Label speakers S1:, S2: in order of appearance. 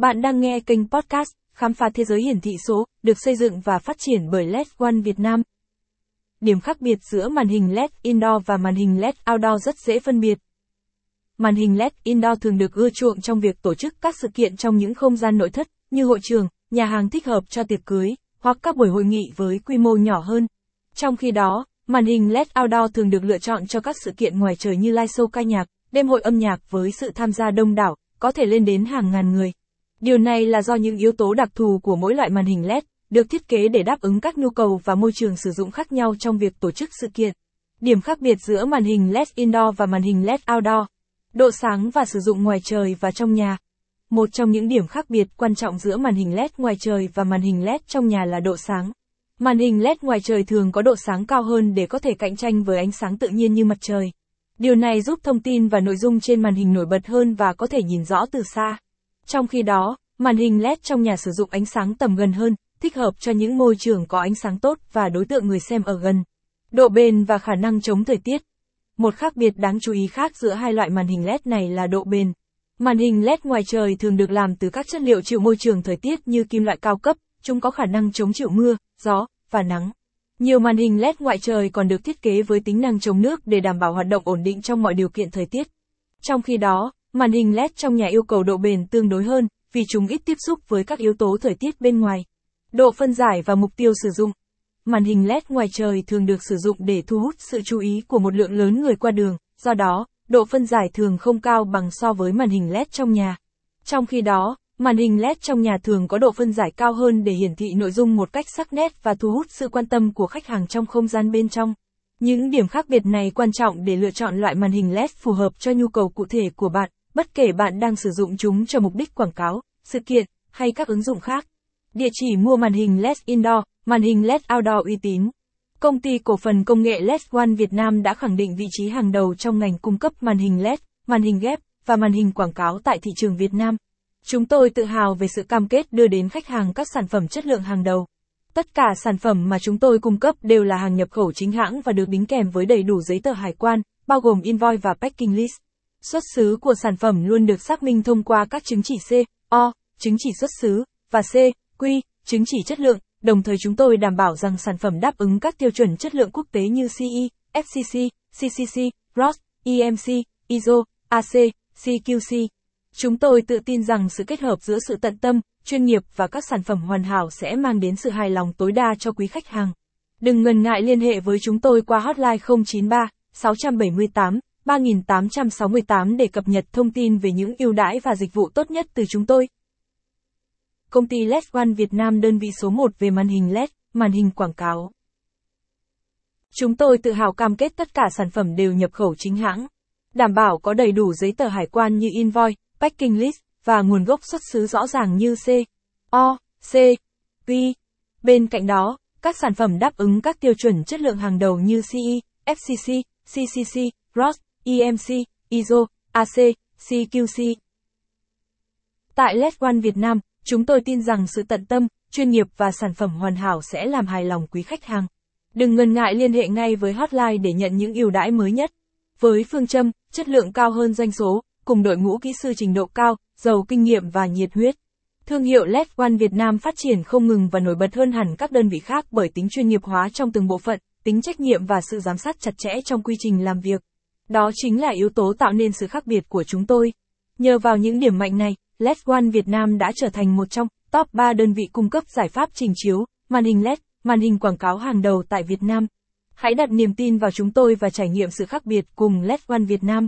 S1: Bạn đang nghe kênh podcast Khám phá thế giới hiển thị số, được xây dựng và phát triển bởi LED One Việt Nam. Điểm khác biệt giữa màn hình LED indoor và màn hình LED outdoor rất dễ phân biệt. Màn hình LED indoor thường được ưa chuộng trong việc tổ chức các sự kiện trong những không gian nội thất, như hội trường, nhà hàng thích hợp cho tiệc cưới, hoặc các buổi hội nghị với quy mô nhỏ hơn. Trong khi đó, màn hình LED outdoor thường được lựa chọn cho các sự kiện ngoài trời như live show ca nhạc, đêm hội âm nhạc với sự tham gia đông đảo, có thể lên đến hàng ngàn người. Điều này là do những yếu tố đặc thù của mỗi loại màn hình LED, được thiết kế để đáp ứng các nhu cầu và môi trường sử dụng khác nhau trong việc tổ chức sự kiện. Điểm khác biệt giữa màn hình LED indoor và màn hình LED outdoor. Độ sáng và sử dụng ngoài trời và trong nhà. Một trong những điểm khác biệt quan trọng giữa màn hình LED ngoài trời và màn hình LED trong nhà là độ sáng. Màn hình LED ngoài trời thường có độ sáng cao hơn để có thể cạnh tranh với ánh sáng tự nhiên như mặt trời. Điều này giúp thông tin và nội dung trên màn hình nổi bật hơn và có thể nhìn rõ từ xa. Trong khi đó, màn hình LED trong nhà sử dụng ánh sáng tầm gần hơn, thích hợp cho những môi trường có ánh sáng tốt và đối tượng người xem ở gần. Độ bền và khả năng chống thời tiết. Một khác biệt đáng chú ý khác giữa hai loại màn hình LED này là độ bền. Màn hình LED ngoài trời thường được làm từ các chất liệu chịu môi trường thời tiết như kim loại cao cấp, chúng có khả năng chống chịu mưa, gió và nắng. Nhiều màn hình LED ngoại trời còn được thiết kế với tính năng chống nước để đảm bảo hoạt động ổn định trong mọi điều kiện thời tiết. Trong khi đó, Màn hình LED trong nhà yêu cầu độ bền tương đối hơn, vì chúng ít tiếp xúc với các yếu tố thời tiết bên ngoài. Độ phân giải và mục tiêu sử dụng. Màn hình LED ngoài trời thường được sử dụng để thu hút sự chú ý của một lượng lớn người qua đường, do đó, độ phân giải thường không cao bằng so với màn hình LED trong nhà. Trong khi đó, màn hình LED trong nhà thường có độ phân giải cao hơn để hiển thị nội dung một cách sắc nét và thu hút sự quan tâm của khách hàng trong không gian bên trong. Những điểm khác biệt này quan trọng để lựa chọn loại màn hình LED phù hợp cho nhu cầu cụ thể của bạn bất kể bạn đang sử dụng chúng cho mục đích quảng cáo, sự kiện, hay các ứng dụng khác. Địa chỉ mua màn hình LED Indoor, màn hình LED Outdoor uy tín. Công ty cổ phần công nghệ LED One Việt Nam đã khẳng định vị trí hàng đầu trong ngành cung cấp màn hình LED, màn hình ghép và màn hình quảng cáo tại thị trường Việt Nam. Chúng tôi tự hào về sự cam kết đưa đến khách hàng các sản phẩm chất lượng hàng đầu. Tất cả sản phẩm mà chúng tôi cung cấp đều là hàng nhập khẩu chính hãng và được đính kèm với đầy đủ giấy tờ hải quan, bao gồm invoice và packing list. Xuất xứ của sản phẩm luôn được xác minh thông qua các chứng chỉ C, O, chứng chỉ xuất xứ, và C, Q, chứng chỉ chất lượng, đồng thời chúng tôi đảm bảo rằng sản phẩm đáp ứng các tiêu chuẩn chất lượng quốc tế như CE, FCC, CCC, ROS, EMC, ISO, AC, CQC. Chúng tôi tự tin rằng sự kết hợp giữa sự tận tâm, chuyên nghiệp và các sản phẩm hoàn hảo sẽ mang đến sự hài lòng tối đa cho quý khách hàng. Đừng ngần ngại liên hệ với chúng tôi qua hotline 093 678 3868 để cập nhật thông tin về những ưu đãi và dịch vụ tốt nhất từ chúng tôi. Công ty LED One Việt Nam đơn vị số 1 về màn hình LED, màn hình quảng cáo. Chúng tôi tự hào cam kết tất cả sản phẩm đều nhập khẩu chính hãng, đảm bảo có đầy đủ giấy tờ hải quan như invoice, packing list và nguồn gốc xuất xứ rõ ràng như C, O, C, Q. Bên cạnh đó, các sản phẩm đáp ứng các tiêu chuẩn chất lượng hàng đầu như CE, FCC, CCC, ROS, EMC, ISO, AC, CQC. Tại LED One Việt Nam, chúng tôi tin rằng sự tận tâm, chuyên nghiệp và sản phẩm hoàn hảo sẽ làm hài lòng quý khách hàng. Đừng ngần ngại liên hệ ngay với hotline để nhận những ưu đãi mới nhất. Với phương châm, chất lượng cao hơn doanh số, cùng đội ngũ kỹ sư trình độ cao, giàu kinh nghiệm và nhiệt huyết. Thương hiệu LED One Việt Nam phát triển không ngừng và nổi bật hơn hẳn các đơn vị khác bởi tính chuyên nghiệp hóa trong từng bộ phận, tính trách nhiệm và sự giám sát chặt chẽ trong quy trình làm việc. Đó chính là yếu tố tạo nên sự khác biệt của chúng tôi. Nhờ vào những điểm mạnh này, LED One Việt Nam đã trở thành một trong top 3 đơn vị cung cấp giải pháp trình chiếu, màn hình LED, màn hình quảng cáo hàng đầu tại Việt Nam. Hãy đặt niềm tin vào chúng tôi và trải nghiệm sự khác biệt cùng LED One Việt Nam.